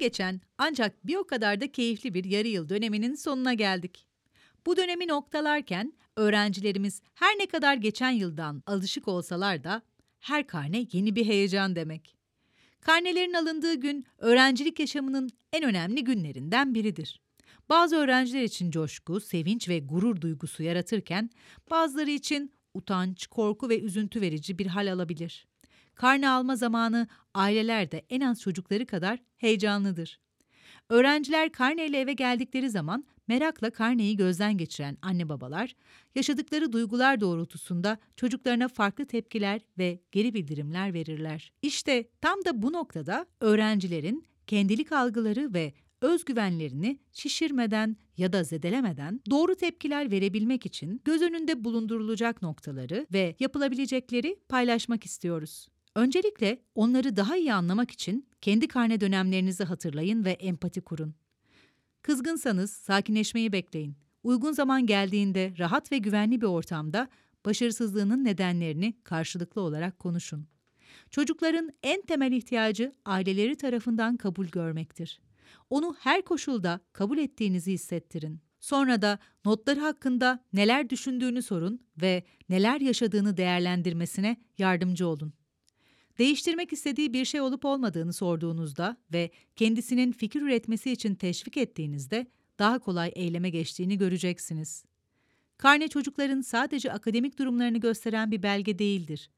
geçen ancak bir o kadar da keyifli bir yarı yıl döneminin sonuna geldik. Bu dönemi noktalarken öğrencilerimiz her ne kadar geçen yıldan alışık olsalar da her karne yeni bir heyecan demek. Karnelerin alındığı gün öğrencilik yaşamının en önemli günlerinden biridir. Bazı öğrenciler için coşku, sevinç ve gurur duygusu yaratırken bazıları için utanç, korku ve üzüntü verici bir hal alabilir. Karne alma zamanı ailelerde en az çocukları kadar heyecanlıdır. Öğrenciler karneyle eve geldikleri zaman merakla karneyi gözden geçiren anne babalar, yaşadıkları duygular doğrultusunda çocuklarına farklı tepkiler ve geri bildirimler verirler. İşte tam da bu noktada öğrencilerin kendilik algıları ve özgüvenlerini şişirmeden ya da zedelemeden doğru tepkiler verebilmek için göz önünde bulundurulacak noktaları ve yapılabilecekleri paylaşmak istiyoruz. Öncelikle onları daha iyi anlamak için kendi karne dönemlerinizi hatırlayın ve empati kurun. Kızgınsanız sakinleşmeyi bekleyin. Uygun zaman geldiğinde rahat ve güvenli bir ortamda başarısızlığının nedenlerini karşılıklı olarak konuşun. Çocukların en temel ihtiyacı aileleri tarafından kabul görmektir. Onu her koşulda kabul ettiğinizi hissettirin. Sonra da notları hakkında neler düşündüğünü sorun ve neler yaşadığını değerlendirmesine yardımcı olun. Değiştirmek istediği bir şey olup olmadığını sorduğunuzda ve kendisinin fikir üretmesi için teşvik ettiğinizde daha kolay eyleme geçtiğini göreceksiniz. Karne çocukların sadece akademik durumlarını gösteren bir belge değildir.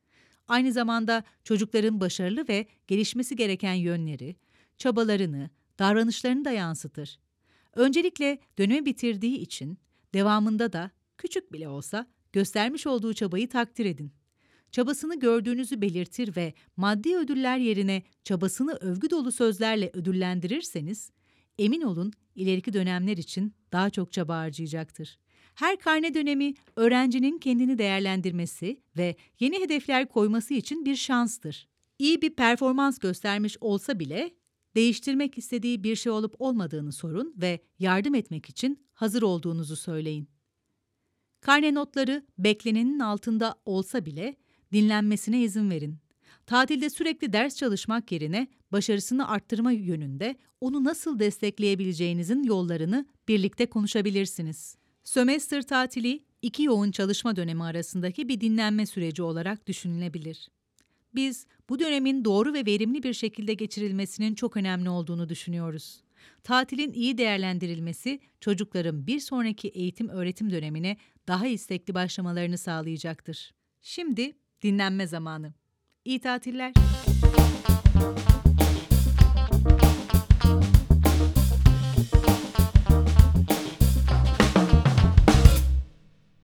Aynı zamanda çocukların başarılı ve gelişmesi gereken yönleri, çabalarını, davranışlarını da yansıtır. Öncelikle dönemi bitirdiği için devamında da küçük bile olsa göstermiş olduğu çabayı takdir edin. Çabasını gördüğünüzü belirtir ve maddi ödüller yerine çabasını övgü dolu sözlerle ödüllendirirseniz, emin olun ileriki dönemler için daha çok çaba harcayacaktır. Her karne dönemi öğrencinin kendini değerlendirmesi ve yeni hedefler koyması için bir şanstır. İyi bir performans göstermiş olsa bile değiştirmek istediği bir şey olup olmadığını sorun ve yardım etmek için hazır olduğunuzu söyleyin. Karne notları beklenenin altında olsa bile dinlenmesine izin verin. Tatilde sürekli ders çalışmak yerine başarısını arttırma yönünde onu nasıl destekleyebileceğinizin yollarını birlikte konuşabilirsiniz. Sömestr tatili iki yoğun çalışma dönemi arasındaki bir dinlenme süreci olarak düşünülebilir. Biz bu dönemin doğru ve verimli bir şekilde geçirilmesinin çok önemli olduğunu düşünüyoruz. Tatilin iyi değerlendirilmesi çocukların bir sonraki eğitim öğretim dönemine daha istekli başlamalarını sağlayacaktır. Şimdi dinlenme zamanı. İyi tatiller.